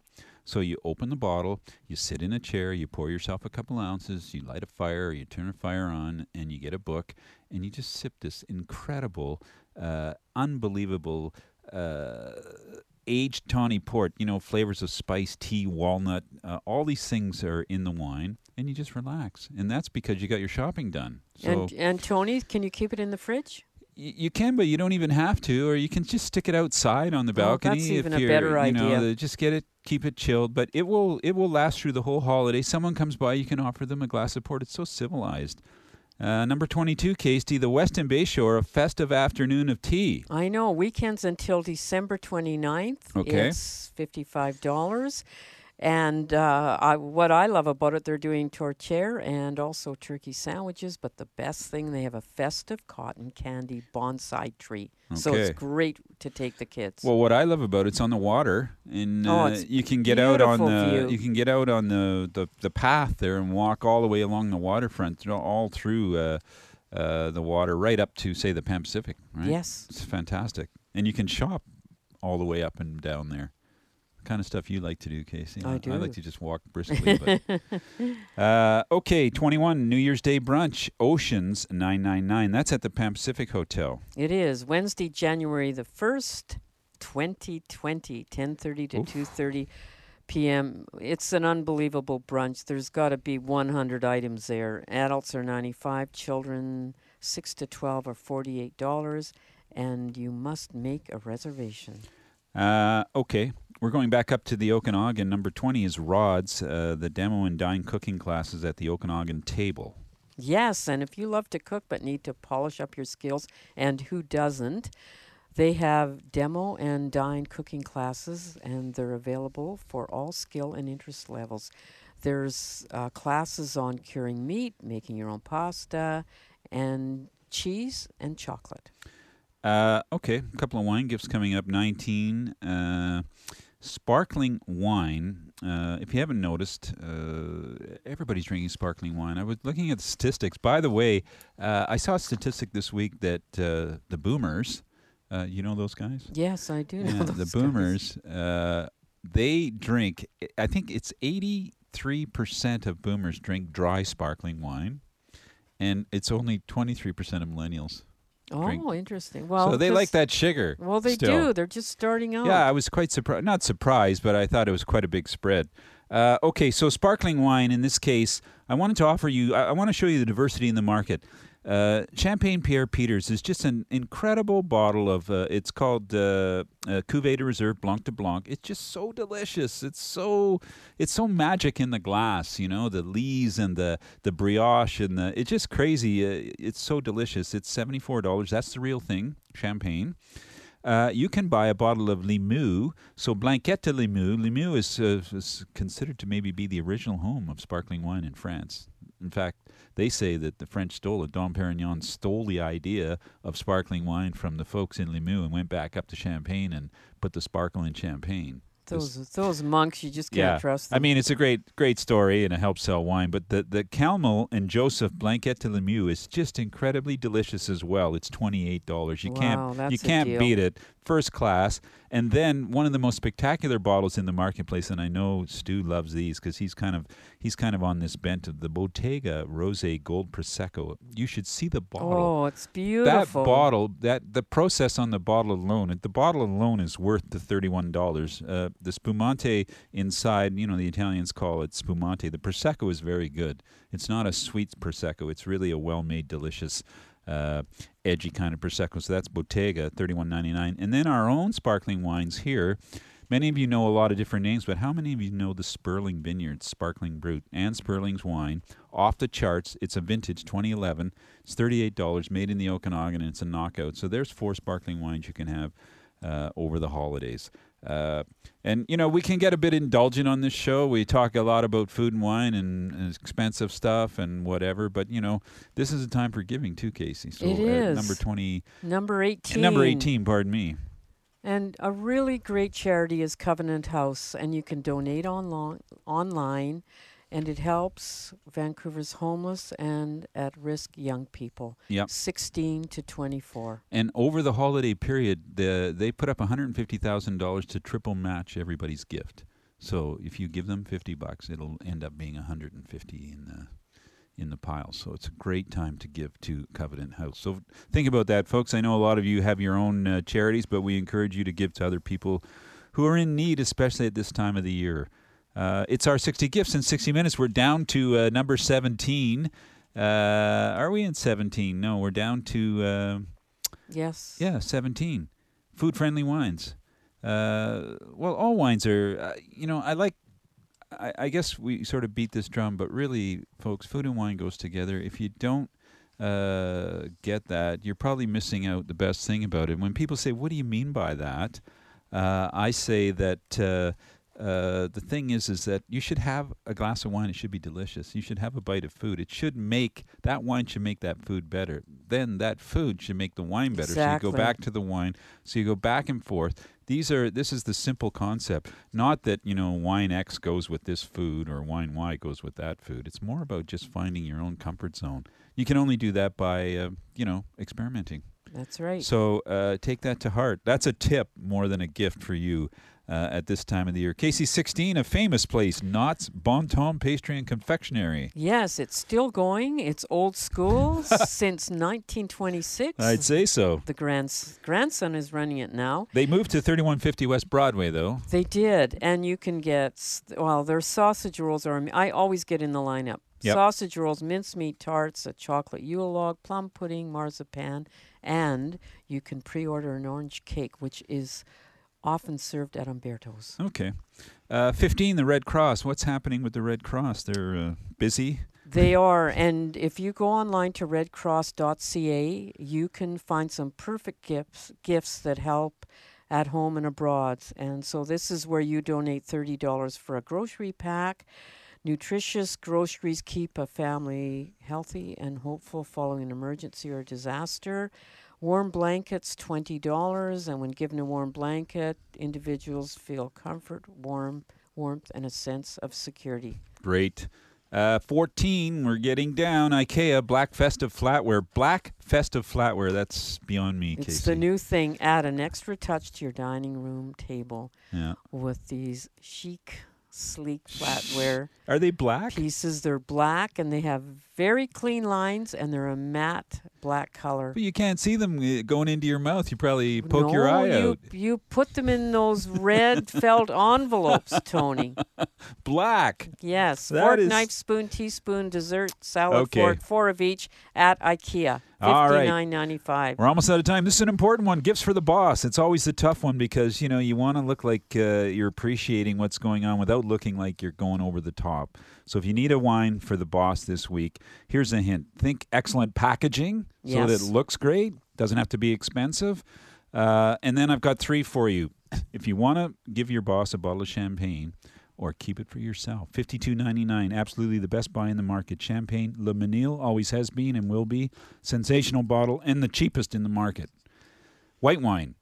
So you open the bottle, you sit in a chair, you pour yourself a couple ounces, you light a fire, you turn a fire on, and you get a book, and you just sip this incredible, uh, unbelievable. Uh, aged tawny port, you know, flavors of spice, tea, walnut, uh, all these things are in the wine, and you just relax. And that's because you got your shopping done. So and and Tony, can you keep it in the fridge? you can, but you don't even have to, or you can just stick it outside on the balcony. Oh, balcony. that's if even a you're, better you know, idea. just get it, keep it chilled. But it will, it will last through the whole holiday. Someone comes by, you can offer them a glass of port. It's so civilized. Uh, number twenty-two, Casey, the Westin Bayshore, a festive afternoon of tea. I know. Weekends until December 29th. Okay. It's $55. And uh, I, what I love about it, they're doing tortilla and also turkey sandwiches. But the best thing, they have a festive cotton candy bonsai tree. So it's great to take the kids. Well, what I love about it's on the water, and Oh, uh, it's you can get out on the view. you can get out on the, the, the path there and walk all the way along the waterfront, all through uh, uh, the water, right up to say the Pan Pacific. Right? Yes. it's fantastic, and you can shop all the way up and down there. Kind of stuff you like to do, Casey. I I do. like to just walk briskly. but uh, okay, twenty-one New Year's Day brunch, Oceans nine nine nine. That's at the Pan Pacific Hotel. It is Wednesday, January the 1st, 2020, 10:30 to 2:30 p.m. It's an unbelievable brunch. There's got to be 100 items there. Adults are 95, children 6 to 12 are $48, and you must make a reservation. Uh, okay, we're going back up to the Okanagan. Number 20 is Rods, uh, the demo and dine cooking classes at the Okanagan table. Yes, and if you love to cook but need to polish up your skills, and who doesn't, they have demo and dine cooking classes, and they're available for all skill and interest levels. There's uh, classes on curing meat, making your own pasta, and cheese and chocolate. Uh, okay, a couple of wine gifts coming up. 19, uh, sparkling wine. Uh, if you haven't noticed, uh, everybody's drinking sparkling wine. I was looking at the statistics. By the way, uh, I saw a statistic this week that uh, the boomers, uh, you know those guys? Yes, I do Yeah, the boomers, uh, they drink. I think it's eighty-three percent of boomers drink dry sparkling wine, and it's only twenty-three percent of millennials. Drink. Oh, interesting. Well, so they like that sugar. Well, they still. do. They're just starting out. Yeah, I was quite surprised. Not surprised, but I thought it was quite a big spread. Uh, okay, so sparkling wine in this case, I wanted to offer you, I, I want to show you the diversity in the market. Uh, Champagne Pierre Peters is just an incredible bottle of, uh, it's called uh, uh, Cuvée de Reserve Blanc de Blanc. It's just so delicious. It's so, it's so magic in the glass, you know, the lees and the, the brioche and the, it's just crazy. Uh, it's so delicious. It's $74. That's the real thing, champagne. Uh, you can buy a bottle of Limoux. So Blanquette de Limoux. Limoux is, uh, is considered to maybe be the original home of sparkling wine in France. In fact, they say that the French stole it. Dom Perignon stole the idea of sparkling wine from the folks in Limoux and went back up to Champagne and put the sparkle in Champagne. Those those monks, you just can't yeah. trust them. I mean, it's a great great story and it helps sell wine. But the the Calmel and Joseph Blanquette de Limoux is just incredibly delicious as well. It's twenty eight dollars. You Wow, can't you can't beat it. First class. And then one of the most spectacular bottles in the marketplace, and I know Stu loves these because he's kind of he's kind of on this bent of the Bottega Rosé Gold Prosecco. You should see the bottle. Oh, it's beautiful. That bottle, that the process on the bottle alone, the bottle alone is worth the thirty-one dollars. Uh, the spumante inside, you know, the Italians call it spumante. The prosecco is very good. It's not a sweet prosecco. It's really a well-made, delicious, uh, edgy kind of prosecco. So that's Bottega, thirty-one ninety-nine. And then our own sparkling wines here. Many of you know a lot of different names, but how many of you know the Sperling Vineyards Sparkling Brut and Sperling's wine? Off the charts. It's a vintage 2011. It's $38, made in the Okanagan, and it's a knockout. So there's four sparkling wines you can have uh, over the holidays. Uh, and, you know, we can get a bit indulgent on this show. We talk a lot about food and wine and, and expensive stuff and whatever, but, you know, this is a time for giving too, Casey. So It uh, number 20. Number 18. Number 18, pardon me. And a really great charity is Covenant House, and you can donate online, online, and it helps Vancouver's homeless and at-risk young people, Yep. 16 to 24. And over the holiday period, the, they put up $150,000 to triple match everybody's gift. So if you give them 50 bucks, it'll end up being 150 in the in the pile. So it's a great time to give to Covenant House. So think about that, folks. I know a lot of you have your own uh, charities, but we encourage you to give to other people who are in need, especially at this time of the year. Uh, it's our 60 gifts in 60 minutes. We're down to uh, number 17. Uh, are we in 17? No, we're down to. Uh, Yes. yeah, 17. Food friendly wines. Uh, well, all wines are, uh, you know, I like, I, I guess we sort of beat this drum, but really, folks, food and wine goes together. If you don't uh, get that, you're probably missing out the best thing about it. When people say, What do you mean by that? Uh, I say that. Uh, the thing is, is that you should have a glass of wine. It should be delicious. You should have a bite of food. It should make that wine should make that food better. Then that food should make the wine better. So you go back to the wine. So you go back and forth. These are this is the simple concept. Not that you know wine X goes with this food or wine Y goes with that food. It's more about just finding your own comfort zone. You can only do that by uh, you know experimenting. That's right. So uh, take that to heart. That's a tip more than a gift for you uh, at this time of the year. Casey 16, a famous place, Notte's Bon Ton Pastry and Confectionery. Yes, it's still going. It's old school since 1926. I'd say so. The grands- grandson is running it now. They moved to 3150 West Broadway, though. They did, and you can get well. Their sausage rolls are. I always get in the lineup. Yep. Sausage rolls, mincemeat tarts, a chocolate Yule log, plum pudding, marzipan, and you can pre-order an orange cake, which is often served at Umberto's. Okay. Uh, 15, the Red Cross. What's happening with the Red Cross? They're uh, busy. They are, and if you go online to redcross.ca, you can find some perfect gifts gifts that help at home and abroad. And so this is where you donate thirty dollars for a grocery pack. Nutritious groceries keep a family healthy and hopeful following an emergency or disaster. Warm blankets, $20, and when given a warm blanket, individuals feel comfort, warm, warmth, and a sense of security. Great. Uh, 14, we're getting down. IKEA, Black Festive Flatware. Black Festive Flatware. That's beyond me, It's Casey. the new thing. Add an extra touch to your dining room table Yeah. with these chic, sleek flatware Are they black? pieces. They're black and they have very clean lines and they're a matte black color. But you can't see them uh, going into your mouth. You probably poke your eye you, out. You put them in those red felt envelopes, Tony. Black. Yes. That fork, is- knife, spoon, teaspoon, dessert, salad Okay. fork, four of each at IKEA. All right. Fifty nine ninety five. We're almost out of time. This is an important one. Gifts for the boss. It's always the tough one because you know you want to look like uh, you're appreciating what's going on without looking like you're going over the top. So if you need a wine for the boss this week, here's a hint: think excellent packaging so that it looks great. Doesn't have to be expensive. Uh, and then I've got three for you. If you want to give your boss a bottle of champagne, or keep it for yourself. Fifty-two ninety-nine, absolutely the best buy in the market. Champagne Le Mesnil always has been and will be sensational bottle and the cheapest in the market. White wine,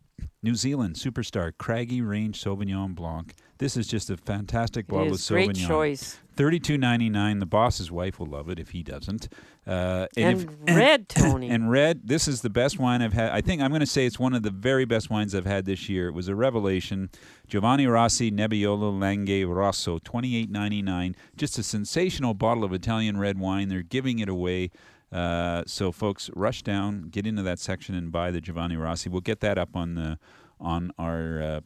New Zealand superstar Craggy Range Sauvignon Blanc. This is just a fantastic bottle of Sauvignon. Great choice. Thirty-two ninety-nine. The boss's wife will love it if he doesn't. Uh, And if- red, Tony. and red. This is the best wine I've had. I think I'm going to say it's one of the very best wines I've had this year. It was a revelation. Giovanni Rossi Nebbiolo Langhe Rosso, twenty-eight ninety-nine. Just a sensational bottle of Italian red wine. They're giving it away. Uh, so, folks, rush down, get into that section, and buy the Giovanni Rossi. We'll get that up on the on our uh,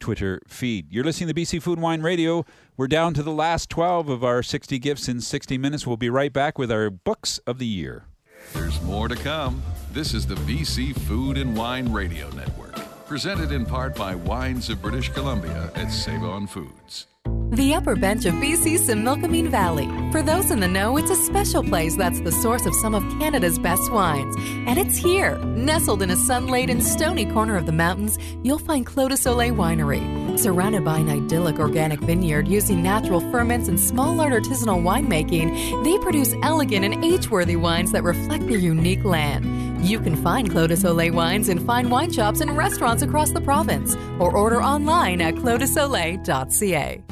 Twitter feed. You're listening to BC Food and Wine Radio. We're down to the last 12 of our 60 gifts in 60 minutes. We'll be right back with our books of the year. There's more to come. This is the BC Food and Wine Radio Network, presented in part by Wines of British Columbia at Save On Foods. The upper bench of BC's Similkameen Valley. For those in the know, it's a special place that's the source of some of Canada's best wines. And it's here, nestled in a sun laden, stony corner of the mountains, you'll find Clos du Soleil Winery. Surrounded by an idyllic organic vineyard using natural ferments and small art artisanal winemaking, they produce elegant and age worthy wines that reflect their unique land. You can find Clos du Soleil wines in fine wine shops and restaurants across the province, or order online at closdusoleil.ca.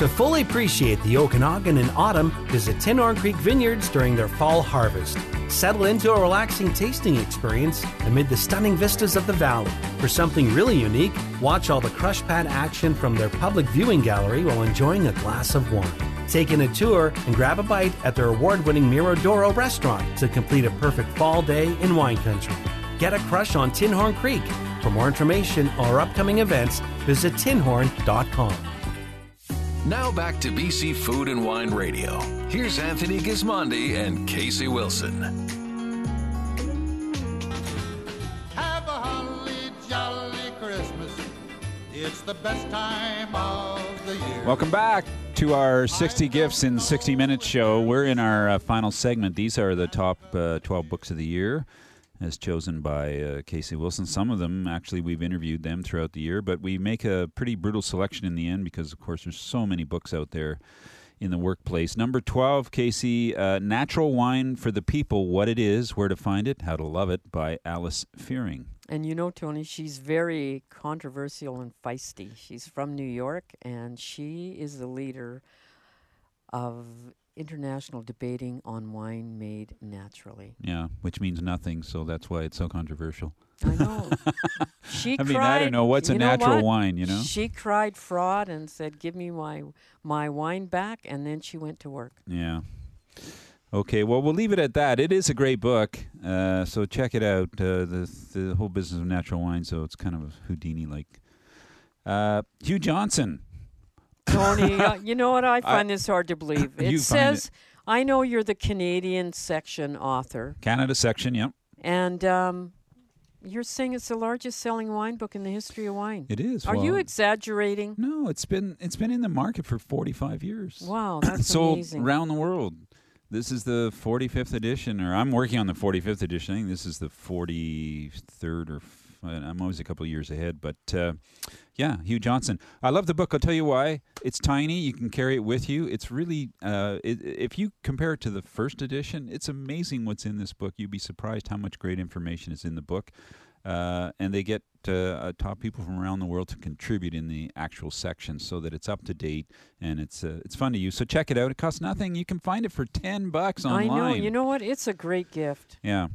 To fully appreciate the Okanagan in autumn, visit Tinhorn Creek Vineyards during their fall harvest. Settle into a relaxing tasting experience amid the stunning vistas of the valley. For something really unique, watch all the crush pad action from their public viewing gallery while enjoying a glass of wine. Take in a tour and grab a bite at their award winning Miradoro restaurant to complete a perfect fall day in wine country. Get a crush on Tinhorn Creek. For more information or upcoming events, visit tinhorn.com. Now back to BC Food and Wine Radio. Here's Anthony Gismondi and Casey Wilson. Have a holly jolly Christmas. It's the best time of the year. Welcome back to our 60 Gifts in 60 Minutes show. We're in our uh, final segment. These are the top uh, 12 books of the year, as chosen by uh, Casey Wilson. Some of them, actually, we've interviewed them throughout the year, but we make a pretty brutal selection in the end because, of course, there's so many books out there in the workplace. Number 12, Casey, uh, Natural Wine for the People What It Is, Where to Find It, How to Love It by Alice Feiring. And you know, Tony, she's very controversial and feisty. She's from New York, and she is the leader of international debating on wine made naturally. Yeah, which means nothing, so that's why it's so controversial. I know. She I mean, cried, I don't know what's a know natural what? wine, you know? She cried fraud and said, "Give me my my wine back," and then she went to work. Yeah. Okay, well, we'll leave it at that. It is a great book, uh, so check it out. Uh, the the whole business of natural wine, so it's kind of Houdini like. Uh, Hugh Johnson. Tony, uh, you know what? I find this hard to believe. It says, "I know you're the Canadian section author." Canada section, yep. And um, you're saying it's the largest selling wine book in the history of wine. It is. Are you exaggerating? No, it's been it's been in the market for 45 years. Wow, that's sold amazing. around the world. This is the 45th edition, or I'm working on the 45th edition. I think this is the 43rd or f- I'm always a couple of years ahead. But uh, yeah, Hugh Johnson. I love the book. I'll tell you why. It's tiny. You can carry it with you. It's really, uh, it, if you compare it to the first edition, it's amazing what's in this book. You'd be surprised how much great information is in the book. Uh, and they get uh, uh, top people from around the world to contribute in the actual section so that it's up to date and it's uh, it's fun to use. So check it out. It costs nothing. You can find it for ten bucks online. I know. You know what? It's a great gift. Yeah.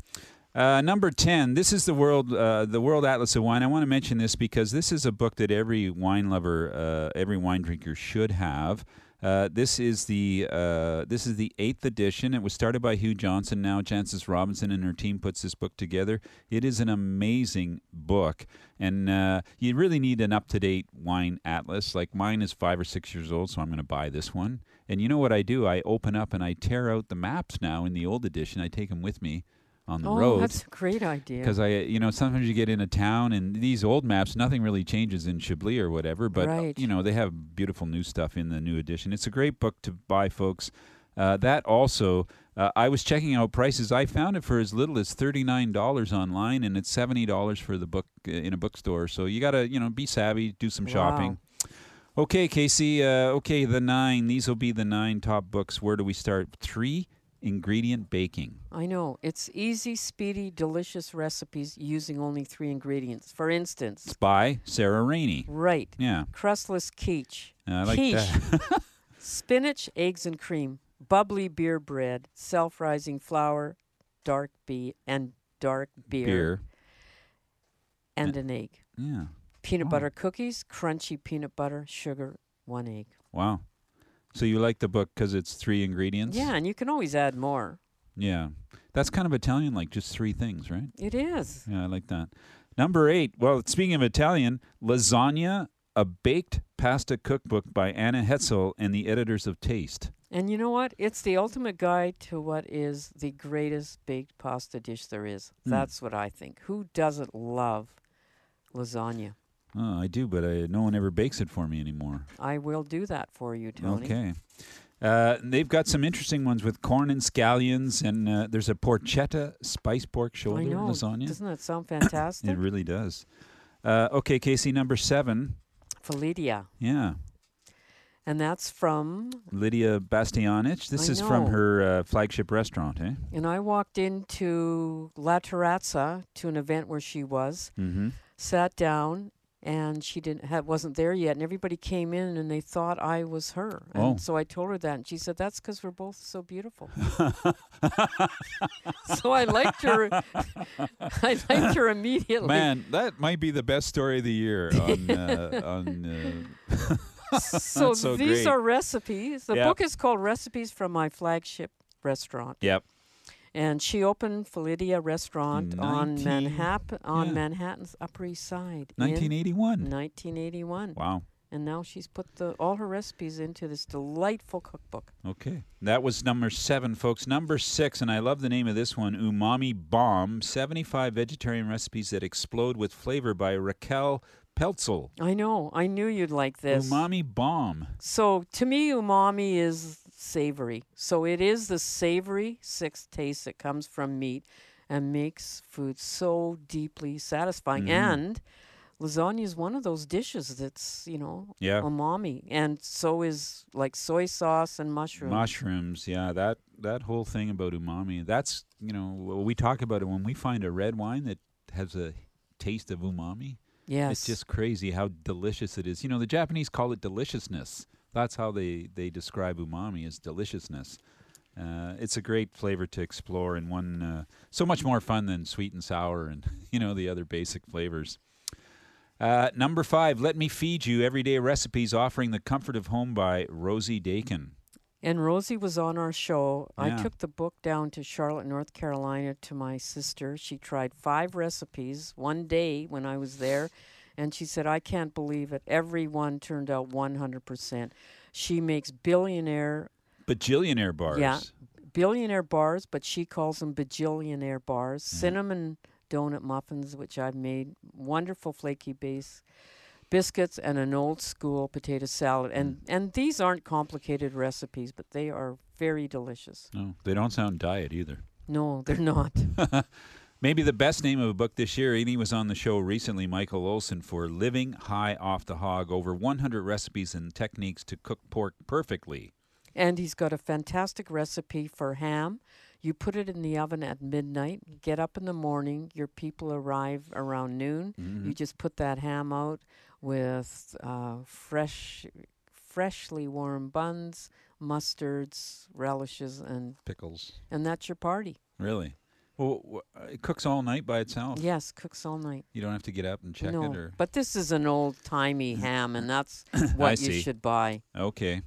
Uh, number ten. This is the world, uh, the World Atlas of Wine. I want to mention this because this is a book that every wine lover, uh, every wine drinker should have. Uh, this is the uh, this is the eighth edition. It was started by Hugh Johnson. Now Jancis Robinson and her team puts this book together. It is an amazing book, and uh, you really need an up to date wine atlas. Like mine is five or six years old, so I'm going to buy this one. And you know what I do? I open up and I tear out the maps now in the old edition. I take them with me on the oh, road that's a great idea. because I, you know, sometimes you get in a town and these old maps, nothing really changes in Chablis or whatever. But Right. you know, they have beautiful new stuff in the new edition. It's a great book to buy, folks. Uh, that also, uh, I was checking out prices. I found it for as little as thirty nine dollars online, and it's seventy dollars for the book uh, in a bookstore. So you got to, you know, be savvy, do some Wow. shopping. Okay, Casey. Uh, okay, the nine. These will be the nine top books. Where do we start? Three ingredient baking. I know. It's easy, speedy, delicious recipes using only three ingredients. For instance, It's by Sarah Rainey. right. Yeah. Crustless quiche. I like quiche. that. Spinach, eggs, and cream. Bubbly beer bread. Self-rising flour, dark beer, and dark beer, Beer. and an egg. Yeah. Peanut Oh. butter cookies, crunchy peanut butter, sugar, one egg. Wow. So you like the book because it's three ingredients? Yeah, and you can always add more. Yeah. That's kind of Italian, like just three things, right? It is. Yeah, I like that. Number eight. Well, speaking of Italian, lasagna, a baked pasta cookbook by Anna Hezel and the editors of Taste. And you know what? It's the ultimate guide to what is the greatest baked pasta dish there is. Hmm. That's what I think. Who doesn't love lasagna? Oh, I do, but I, no one ever bakes it for me anymore. I will do that for you, Tony. Okay. Uh, they've got some interesting ones with corn and scallions, and uh, there's a porchetta spice pork shoulder I know. lasagna. Doesn't that sound fantastic? It really does. Uh, okay, Casey, number seven. Felidia. Yeah, And that's from, Lidia Bastianich. This I is from know. her uh, flagship restaurant, eh? and I walked into La Terrazza to an event where she was, Mm-hmm. sat down, and she didn't have, wasn't there yet, and everybody came in and they thought I was her. And Oh. so I told her that, and she said, "That's because we're both so beautiful." so I liked her. I liked her immediately. Man, that might be the best story of the year on uh, on. Uh, so, so these great. are recipes. The Yep. book is called Recipes from My Flagship Restaurant. Yep. And she opened Felidia Restaurant on 19 Manhattan on yeah. Manhattan's Upper East Side. 1981. 1981. Wow. And now she's put the all her recipes into this delightful cookbook. Okay. That was number seven, folks. Number six, and I love the name of this one Umami Bomb 75 Vegetarian Recipes That Explode with Flavor by Raquel Pelzel. I know. I knew you'd like this. Umami Bomb. So to me, umami is savory. So it is the savory sixth taste that comes from meat and makes food so deeply satisfying. Mhm. And lasagna is one of those dishes that's you know Yeah. umami, and so is like soy sauce and mushrooms. Mushrooms, yeah, that that whole thing about umami. That's you know we talk about it when we find a red wine that has a taste of umami. Yes. it's just crazy how delicious it is. You know, the Japanese call it deliciousness. That's how they they describe umami as deliciousness. Uh, it's a great flavor to explore and one uh, so much more fun than sweet and sour and you know the other basic flavors. Uh, number five, let me feed you everyday recipes offering the comfort of home by Rosie Daykin. And Rosie was on our show. I took the book down to Charlotte, North Carolina to my sister. She tried five recipes one day when I was there, and she said, I can't believe it. Everyone turned out 100%. She makes billionaire, Bajillionaire bars. yeah, billionaire bars, but she calls them bajillionaire bars. Mm-hmm. Cinnamon donut muffins, which I've made, wonderful flaky base biscuits and an old school potato salad. And Mm. and these aren't complicated recipes, but they are very delicious. No, they don't sound diet either. No, they're not. Maybe the best name of a book this year, and he was on the show recently, Michael Olson, for Living High Off the Hog over 100 recipes and techniques to cook pork perfectly. and he's got a fantastic recipe for ham. You put it in the oven at midnight, get up in the morning, your people arrive around noon. Mm-hmm. You just put that ham out with uh, fresh freshly warm buns, mustards, relishes and Pickles. and that's your party. Really? Well, uh, it cooks all night by itself. Yes, cooks all night. You don't have to get up and check no, it, or but this is an old timey ham, and that's what you see. should buy. okay.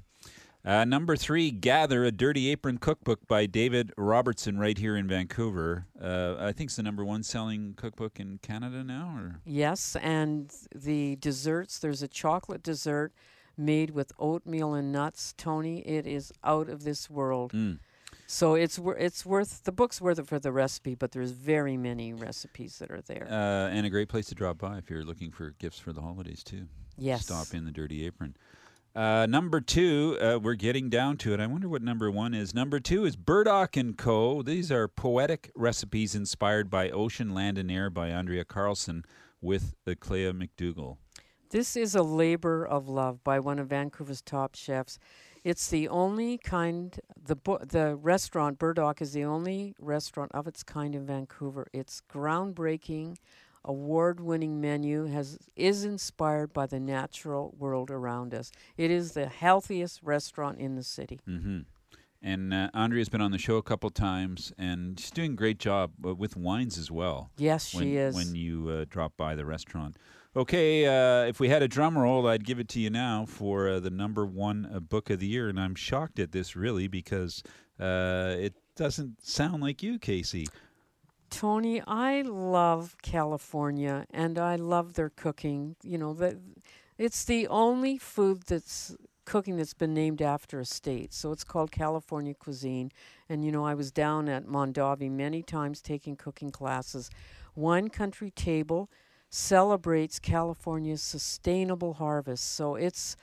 Uh, number three, Gather, a Dirty Apron cookbook by David Robertson, right here in Vancouver. Uh, I think it's the number one selling cookbook in Canada now, or Yes, and the desserts. There's a chocolate dessert made with oatmeal and nuts. Tony, it is out of this world. Mm. So it's wor- it's worth the book's worth it for the recipe, but there's very many recipes that are there. uh, and a great place to drop by if you're looking for gifts for the holidays too. Yes. Stop in the Dirty Apron. Uh, number two, uh, we're getting down to it. I wonder what number one is. Number two is Burdock and Co. These are poetic recipes inspired by Ocean, Land, and Air by Andrea Carlson with Clea McDougall. This is a labor of love by one of Vancouver's top chefs. It's the only kind the the restaurant Burdock is the only restaurant of its kind in Vancouver. It's groundbreaking, award-winning menu has is inspired by the natural world around us. It is the healthiest restaurant in the city. Mm-hmm. And uh, Andrea's been on the show a couple times, and she's doing a great job uh, with wines as well. Yes, when, she is. When you uh, drop by the restaurant. Okay, uh, if we had a drum roll, I'd give it to you now for uh, the number one uh, book of the year, and I'm shocked at this really because uh, it doesn't sound like you, Casey. Tony, I love California and I love their cooking. You know, the, it's the only food that's cooking that's been named after a state. So it's called California cuisine. And you know, I was down at Mondavi many times taking cooking classes. Wine Country Table celebrates California's sustainable harvest. So it's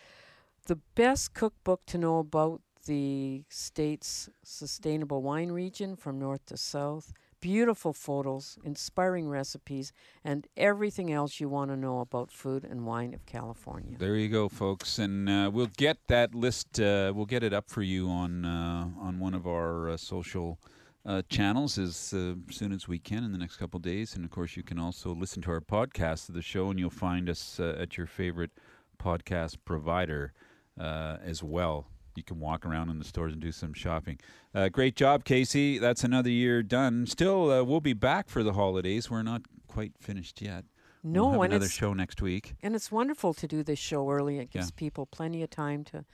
the best cookbook to know about the state's sustainable wine region from north to south. Beautiful photos, inspiring recipes, and everything else you want to know about food and wine of California. There you go, folks, and uh, we'll get that list. Uh, we'll get it up for you on uh, on one of our uh, social uh, channels as uh, soon as we can in the next couple days. And of course, you can also listen to our podcast of the show, and you'll find us at your favorite podcast provider as well you can walk around in the stores and do some shopping. Uh, great job, Casey. That's another year done. Still, uh, we'll be back for the holidays. We're not quite finished yet. No, we'll have and another show next week. And it's wonderful to do this show early. It gives Yeah. people plenty of time to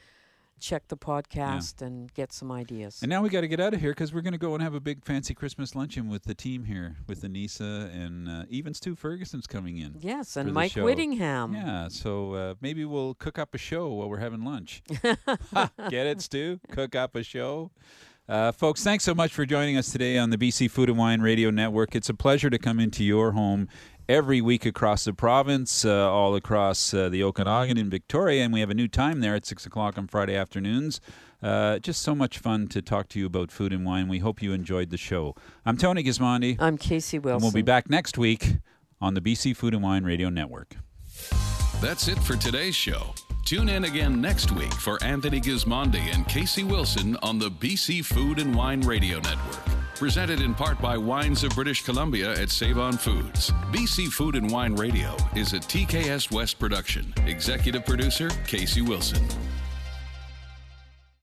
check the podcast and get some ideas. And now we got to get out of here because we're going to go and have a big fancy Christmas luncheon with the team here, with Anissa and uh, even Stu Ferguson's coming in. Yes, and Mike show. Whittingham. Yeah, so uh, maybe we'll cook up a show while we're having lunch. Get it, Stu? Cook up a show. Uh, folks, thanks so much for joining us today on the BC Food and Wine Radio Network. It's a pleasure to come into your home every week across the province, uh, all across uh, the Okanagan in Victoria, and we have a new time there at 6 o'clock on Friday afternoons. Uh, just so much fun to talk to you about food and wine. We hope you enjoyed the show. I'm Tony Gismondi. I'm Casey Wilson. And we'll be back next week on the BC Food and Wine Radio Network. That's it for today's show. Tune in again next week for Anthony Gismondi and Casey Wilson on the BC Food and Wine Radio Network. Presented in part by Wines of British Columbia at Save On Foods. BC Food and Wine Radio is a TKS West production. Executive producer Casey Wilson.